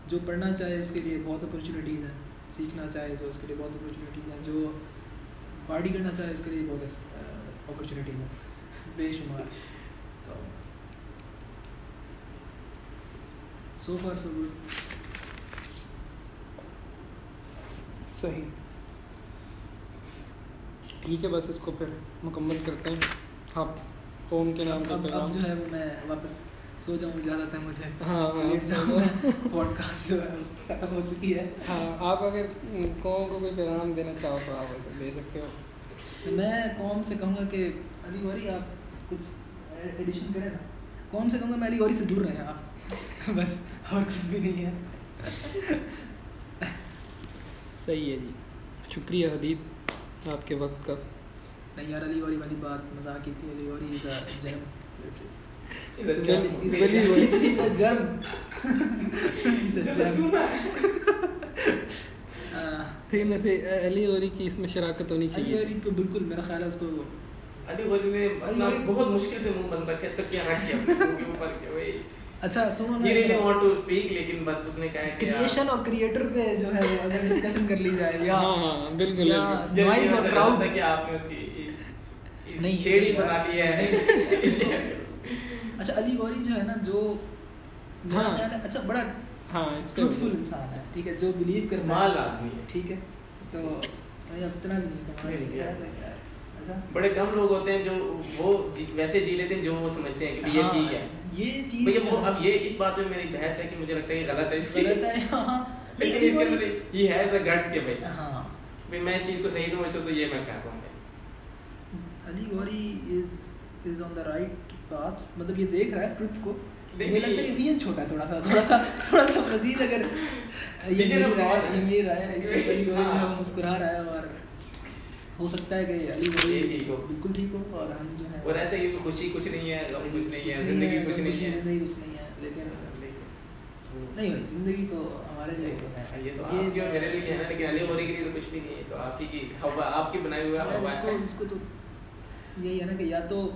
جو پڑھنا چاہے اس کے لیے بہت اپرچونیٹیز ہیں سیکھنا چاہے تو اس کے لیے بہت اپرچونیٹیز ہیں جو پارٹی کرنا چاہے اس کے لیے بہت اپرچونیٹیز ہیں بے شمار تو سو فار سو گڈ صحیح۔ ٹھیک ہے بس اس کو پھر مکمل کرتے ہیں۔ آپ قوم کے نام کا پیغام۔ جو ہے وہ میں واپس سو جاؤں اجازت ہے مجھے۔ ہاں میں پوڈ کاسٹ جو ہے ختم ہو چکی ہے۔ ہاں آپ اگر قوم کو کوئی پیغام دینا چاہو تو آپ دے سکتے ہو۔ میں قوم سے کہوں گا کہ علی گوری آپ کچھ ایڈیشن کریں نا۔ قوم سے کہوں گا میں علی گوری سے دور رہیں آپ۔ بس اور کچھ بھی نہیں ہے۔ صحیح ہے جی۔ شکریہ حدیب آپ کے وقت کا۔ نہیں یار علی گوری والی بات مذاق کی تھی علی گوری از اے علی کی اس میں شراکت ہونی علی چاہیے۔ گوری کو بالکل میرا خیال ہے اس کو علی نے بہت مشکل سے منہ بند رکھا تک کیا اچھا سنو ہی ریلی وانٹ ٹو اسپیک لیکن بس اس نے کہا کہ کریشن اور کریٹر پہ جو ہے اگر ڈسکشن کر لی جائے یا ہاں ہاں بالکل یا بالکل۔ نوائز اور کراؤڈ کہ آپ نے اس کی نہیں چھیڑی بنا لی ہے۔ اچھا علی گوری جو ہے نا جو ہاں۔ ہے اچھا بڑا ہاں ٹروتفل انسان ہے ٹھیک ہے جو بلیو کرتا مال آدمی ہے۔ ٹھیک ہے۔ تو اتنا بھی نہیں کمال بڑے کم لوگ ہوتے ہیں جو وہ جی- ویسے جی لیتے ہیں جو وہ سمجھتے ہیں کہ یہ ہاں، ٹھیک ہے۔ یہ چیز وہ اب یہ اس بات میں میری بحث ہے کہ مجھے لگتا ہے کہ غلط ہے اس کی۔ غلط ہے ہاں۔ لیکن یہ ہے گٹس کے بھائی ہاں۔ میں چیز کو صحیح سمجھتا ہوں تو یہ میں کہتا ہوں علی گوری از از آن دا رائٹ پاتھ مطلب یہ دیکھ رہا ہے ٹروتھ کو۔ مجھے لگتا ہے ویژن چھوٹا ہے تھوڑا سا تھوڑا سا تھوڑا سا مزید اگر یہ God ہے۔ یہ اس وقت علی گوری۔ مسکرا رہا ہے اور ہو سکتا ہے کہ علی گوری ٹھیک ہو۔ بالکل ٹھیک ہو اور ہم جو ہے اور ایسے ہی خوشی کچھ نہیں ہے غم کچھ نہیں ہے زندگی کچھ نہیں ہے۔ زندگی کچھ نہیں ہے لیکن نہیں بھائی زندگی تو ہمارے لیے ہے۔ یہ تو آپ میرے لیے ہے لیکن علی غوری کے لیے تو کچھ بھی نہیں ہے تو آپ کی آپ کی بنائی ہوا ہے۔ اس کو تو یہی ہے نا کہ یا تو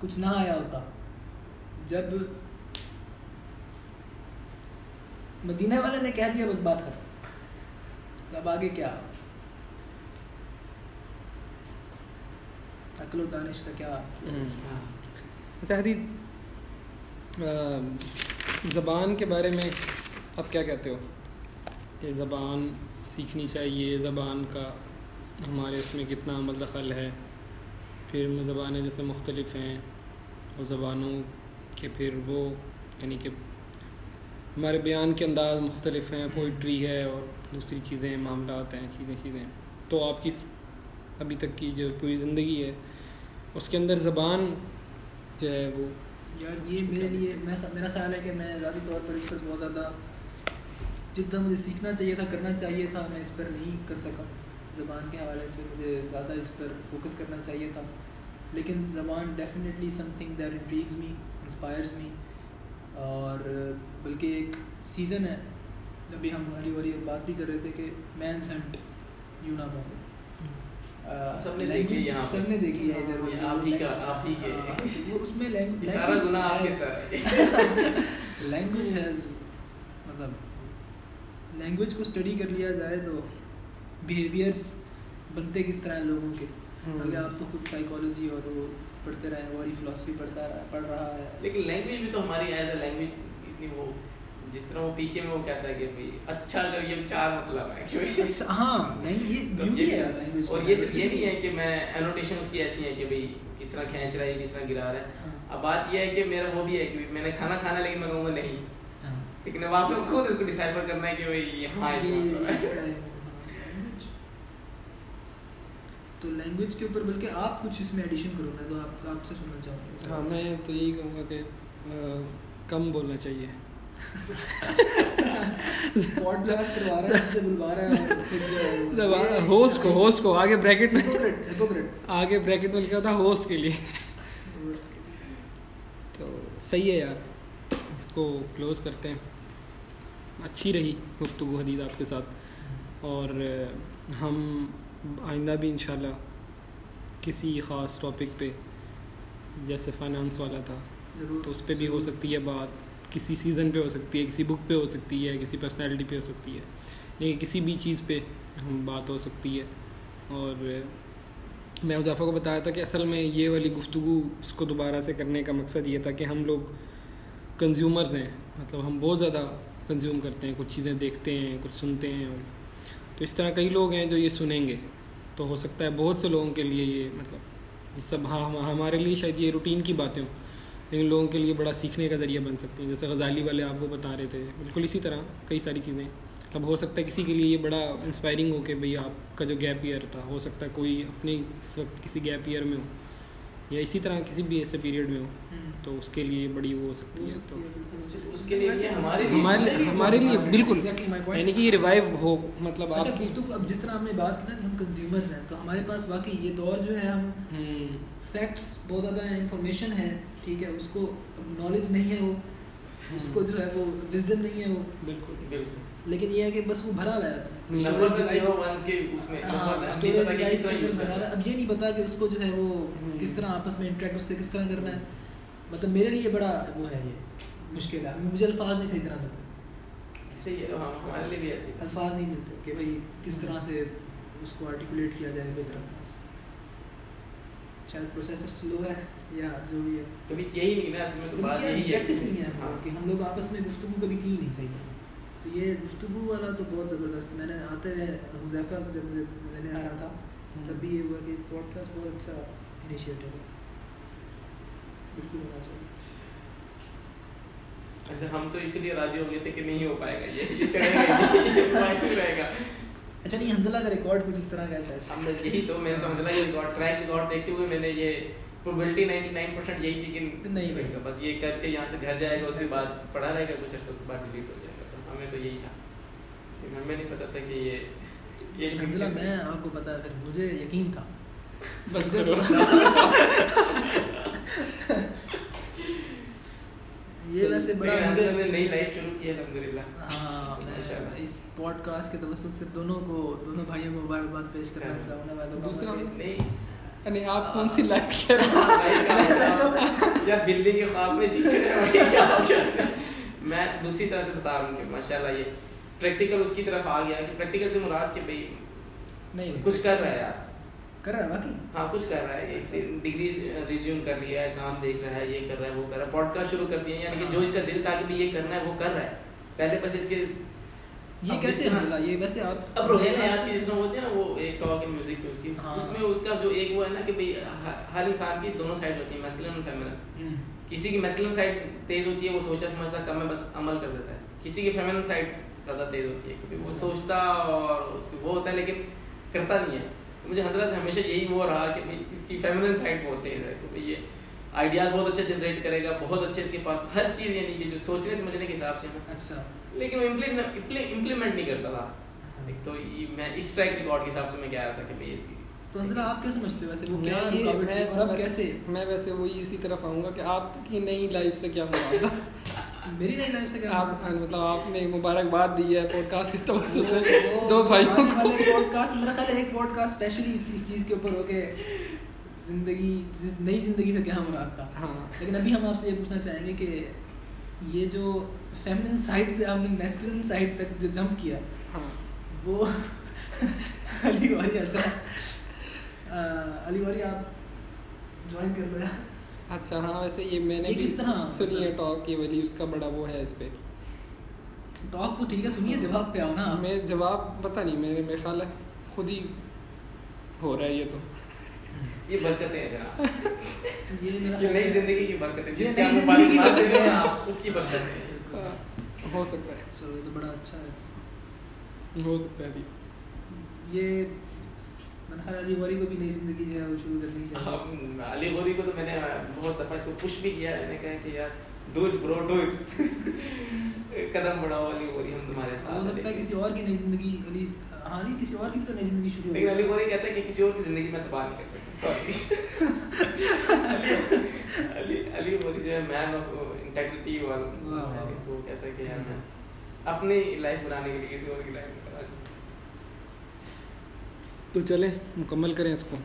کچھ نہ آیا ہوتا جب مدینہ والے نے کہہ دیا بس بات ختم اب آگے کیا؟ عقل و دانش کا کیا اچھا حدیث زبان کے بارے میں آپ کیا کہتے ہو؟ کہ زبان سیکھنی چاہیے زبان کا ہمارے اس میں کتنا عمل دخل ہے۔ پھر زبانیں جیسے مختلف ہیں اور زبانوں کے پھر وہ یعنی کہ ہمارے بیان کے انداز مختلف ہیں پوئٹری ہے اور دوسری چیزیں معاملات ہیں چیزیں چیزیں۔ تو آپ کی ابھی تک کی جو پوری زندگی ہے اس کے اندر زبان جو ہے وہ یار یہ میرے لیے میں میرا خیال ہے کہ میں ذاتی طور پر اس پر بہت زیادہ جتنا مجھے سیکھنا چاہیے تھا، کرنا چاہیے تھا، میں اس پر نہیں کر سکا۔ زبان کے حوالے سے مجھے زیادہ اس پر فوکس کرنا چاہیے تھا۔ لیکن زبان definitely something that intrigues me inspires me اور بلکہ ایک سیزن ہے۔ ابھی ہم ہری بھری بات بھی کر رہے تھے کہ مینس ہنٹ یو نا بابو سب نے دیکھی یہاں سب نے دیکھی ہے ادھر یہ آپ ہی کا آپ ہی کے۔ اس میں یہ سارا گناہ آپ کے سر لینگویج ہیز مطلب لینگویج کو اسٹڈی کر لیا جائے تو بیہیویئرس بنتے کس طرح ہیں لوگوں کے۔ بلکہ آپ تو خود سائیکالوجی اور وہ پڑھتے رہے اور فلاسفی پڑھتا رہا پڑھ رہا ہے۔ لیکن لینگویج بھی تو ہماری ایز اے لینگویج اتنی وہ جس طرح وہ پی کے میں وہ کہتا ہے کہ بھائی اچھا اگر یہ چار مطلب ہے ہاں یہ بیوٹی ہے language اور. یہ صرف یہ نہیں ہے کہ میں انوٹیشن اس کی ایسی ہے کہ بھائی کس طرح کھینچ رہا ہے کس طرح گرا رہا ہے ہاں. اب بات یہ ہے کہ میرا وہ بھی ہے کہ میں نے کھانا کھانا لیکن میں کہوں گا نہیں ہاں. لیکن اب آپ لوگ خود اس کو ڈیسائفر کرنا ہے کہ بھائی ہاں ہاں،. تو لینگویج کے اوپر بلکہ آپ کچھ اس میں ایڈیشن کرو میں تو آپ آپ سے سننا چاہوں گا ہاں میں تو یہی کہوں گا کہ کم بولنا چاہیے ہوسٹ کو ہوسٹ کو آگے بریکٹ میں. آگے بریکٹ میں لکھا تھا ہوسٹ کے لیے۔ تو صحیح ہے یار۔ اس کو کلوز کرتے ہیں۔ اچھی رہی گفتگو حدید آپ کے ساتھ۔ اور ہم آئندہ بھی انشاءاللہ کسی خاص ٹاپک پہ جیسے فائنانس والا تھا تو اس پہ بھی ہو سکتی ہے بات۔ کسی سیزن پہ ہو سکتی ہے، کسی بک پہ ہو سکتی ہے، کسی پرسنالٹی پہ ہو سکتی ہے، لیکن کسی بھی چیز پہ ہم بات ہو سکتی ہے۔ اور میں اضافہ کو بتایا تھا کہ اصل میں یہ والی گفتگو اس کو دوبارہ سے کرنے کا مقصد یہ تھا کہ ہم لوگ کنزیومرز ہیں۔ مطلب ہم بہت زیادہ کنزیوم کرتے ہیں، کچھ چیزیں دیکھتے ہیں، کچھ سنتے ہیں۔ تو اس طرح کئی لوگ ہیں جو یہ سنیں گے۔ تو ہو سکتا ہے بہت سے لوگوں کے لیے یہ مطلب یہ سب ہاں ہمارے لیے شاید یہ روٹین کی باتیں ہوں۔ لیکن لوگوں کے لیے بڑا سیکھنے کا ذریعہ بن سکتی ہیں۔ جیسے غزالی والے آپ کو بتا رہے تھے۔ بالکل اسی طرح کئی ساری چیزیں۔ تب ہو سکتا ہے کسی کے لیے یہ بڑا انسپائرنگ ہو کہ بھئی آپ کا جو گیپ ایئر تھا ہو سکتا ہے کوئی اپنے اس وقت کسی گیپ ایئر میں ہو یا اسی طرح کسی بھی ایسے پیریڈ میں ہو. تو اس کے لیے بڑی وہ ہو سکتی ہے۔ تو. اس کے لیے ہمارے ہمارے لیے بالکل. یعنی کہ یہ ریوائو ہو مطلب اچھا آپ کی گفتگو اب جس طرح ہم نے بات کی نا کہ ہم کنزیومرز ہیں تو ہمارے پاس واقعی یہ دور جو ہے ہم فیکٹس بہت زیادہ ہیں انفارمیشن ہے۔ ٹھیک ہے اس کو نالج نہیں ہے وہ اس کو جو ہے وہ وزڈم نہیں ہے وہ۔ بالکل بالکل۔ لیکن یہ ہے کہ بس وہ بھرا ہوا ہے۔ ہاں، اب یہ نہیں پتا کہ اس کو جو ہے وہ۔ کس طرح آپس میں انٹریکٹ اس سے کس طرح کرنا ہے۔ مطلب میرے لیے بڑا وہ ہے یہ مشکل ہے۔ مجھے الفاظ نہیں صحیح طرح ملتے۔ ایسے ہی ہمارے لیے بھی ایسے الفاظ نہیں ملتے کہ بھائی کس طرح سے اس کو آرٹیکولیٹ کیا جائے بہتر انداز سے۔ شاید پروسیسر سلو ہے یا جو بھی ہے؟ کبھی یہی نہیں نا اصل میں تو بات کیا یہی ہے پریکٹس نہیں ہے ہاں۔ کہ ہم لوگ آپس میں گفتگو کبھی کی ہی نہیں صحیح طرح۔ تو یہ گفتگو والا تو بہت زبردست۔ میں نے آتے ہوئے حذیفہ سے جب مجھے لینے آ رہا تھا تب بھی یہ ہوا کہ پوڈ کاسٹ بہت اچھا انیشیٹو ہے۔ بالکل ہونا چاہیے۔ ایسے ہم تو اسی لیے راضی ہو گئے تھے کہ نہیں ہو پائے گا یہ۔ چڑھے گا یہ رہے گا۔ اچھا نہیں حنزلہ کا ریکارڈ کچھ اس طرح کا شاید۔ ہم نے یہی تو میں نے تو حنزلہ کے ریکارڈ ٹریک ریکارڈ دیکھتے ہوئے میں نے یہ پروبلٹی 99% یہی تھی کہ نہیں بھائی بس یہ کر کے یہاں سے گھر جائے گا اس کے بعد پڑھا رہے گا کچھ عرصہ اس کے بعد ڈیلیٹ ہو جائے گا۔ تو ہمیں تو یہی تھا۔ ہمیں نہیں پتا تھا کہ یہ حنزلہ میں آپ کو پتا ہے پھر مجھے یقین تھا۔ بس یہ ویسے بڑا مجھے نے نئی لائف شروع کی ہے الحمدللہ ہاں ماشاءاللہ اس پوڈ کاسٹ کے توسط سے دونوں کو دونوں بھائیوں کو مبارکباد پیش کرنا چاہوں گا دوسرا نہیں یعنی آپ کون سی لائف کہہ رہے ہیں یا بلی کے خواب میں چیزیں کیا ہو گیا میں دوسری طرح سے بتا رہا ہوں کہ ماشاءاللہ یہ پریکٹیکل اس کی طرف آ گیا کہ پریکٹیکل سے مراد کہ بھائی نہیں کچھ کر رہا ہے یار کر رہا ہے باقی؟ ہاں کچھ کر رہا ہے۔ ڈگری ریزیوم کر لیا ہے کام دیکھ رہا ہے یہ کر رہا ہے وہ کر رہا ہے پوڈ کاسٹ شروع کر دیا یعنی کہ جو اس کا دل تھا کہ بھی یہ کرنا ہے وہ کر رہا ہے۔ پہلے بس اس کے یہ کیسے حملہ؟ یہ ویسے آپ اب روحے حیات کی جس طرح ہوتی ہے نا وہ ایک کہا کہ میوزک اس کی ہاں۔ اس میں اس کا جو ایک وہ ہے نا کہ بھئی ہر انسان کی دونوں سائڈ ہوتی میسکلن اور فیمنن کسی کی میسکلن سائڈ تیز ہوتی ہے وہ سوچا سمجھتا کم ہے بس عمل کر دیتا ہے۔ کسی کی فیمنن سائڈ زیادہ تیز ہوتی ہے وہ سوچتا اور وہ ہوتا ہے لیکن کرتا نہیں ہے۔ مجھے حضرت سے ہمیشہ یہی وہ رہا کہ بھائی اس کی فیمنن سائڈ بہت تیز ہے کہ یہ آئیڈیاز بہت اچھا جنریٹ کرے گا بہت اچھے اس کے پاس ہر چیز یعنی کہ جو سوچنے سمجھنے کے حساب سے ہے۔ اچھا۔ لیکن وہ امپلیمنٹ نہیں کرتا تھا۔ ایک تو میں اس ٹریک ریکارڈ کے حساب سے میں کہہ رہا تھا کہ بھئی اس کی تو اندر آپ کیا سمجھتے ہو ویسے وہ میں کیا اور اب ویسے- کیسے؟ میں ویسے وہی اسی طرف آؤں گا کہ آپ کی نئی لائف سے کیا ہے؟ میری نئی لائف سے کیا آپ؟ مطلب آپ نے مبارکباد دی ہے پوڈ کاسٹ توسط سے۔ دو بھائیوں کو۔ پوڈ کاسٹ میرا خیال ہے ایک پوڈ کاسٹ اسپیشلی اس چیز کے اوپر ہو کہ زندگی نئی زندگی سے کیا مراد تھا؟ ہاں۔ لیکن ابھی ہم آپ سے یہ پوچھنا چاہیں گے کہ یہ جو فیمنن سائڈ سے آپ نے میسکولن سائڈ تک جو جمپ کیا ہاں۔ وہ علی واری ایسا علی واری آپ جوائن کر لو۔ یار اچھا ہاں ویسے یہ میں نے بھی کس طرح؟ سنی ہے ٹاک یہ والی اس کا بڑا وہ ہے اس پہ۔ ٹاک تو ٹھیک ہے سنیے جواب پہ آؤ نا۔ میں جواب پتہ نہیں میرے میرے خیال ہے خود ہی ہو رہا ہے یہ تو۔ یہ برکتیں ہیں جناب۔ یہ نئی زندگی کی برکتیں جس کے آپ رہے برکتیں ہیں ہیں آپ اس کی برکتیں ہیں۔ ہاں، ہو سکتا ہے۔ چلو یہ تو بڑا اچھا ہے۔ ہو سکتا ہے یہ علی غوری کو بھی نئی زندگی جو ہے وہ شروع کرنی چاہیے۔ ہم علی غوری کو تو میں نے بہت دفعہ اس کو پش بھی کیا میں نے کہا کہ یار do it bro do it قدم بڑھاؤ علی غوری ہم تمہارے ساتھ ہو سکتا ہے کسی اور کی نئی زندگی علی ہاں نہیں کسی اور کی بھی تو نئی زندگی شروع لیکن علی غوری کہتا ہے کہ کسی اور کی زندگی میں تباہ نہیں کر سکتا۔ سوری علی علی غوری جو ہے مین آف انٹیگریٹی والا۔ وہ کہتا ہے کہ یار میں اپنی لائف بنانے کے لیے کسی اور کی لائف تو چلیں مکمل کریں اس کو۔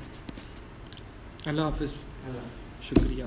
اللہ حافظ۔ اللہ شکریہ۔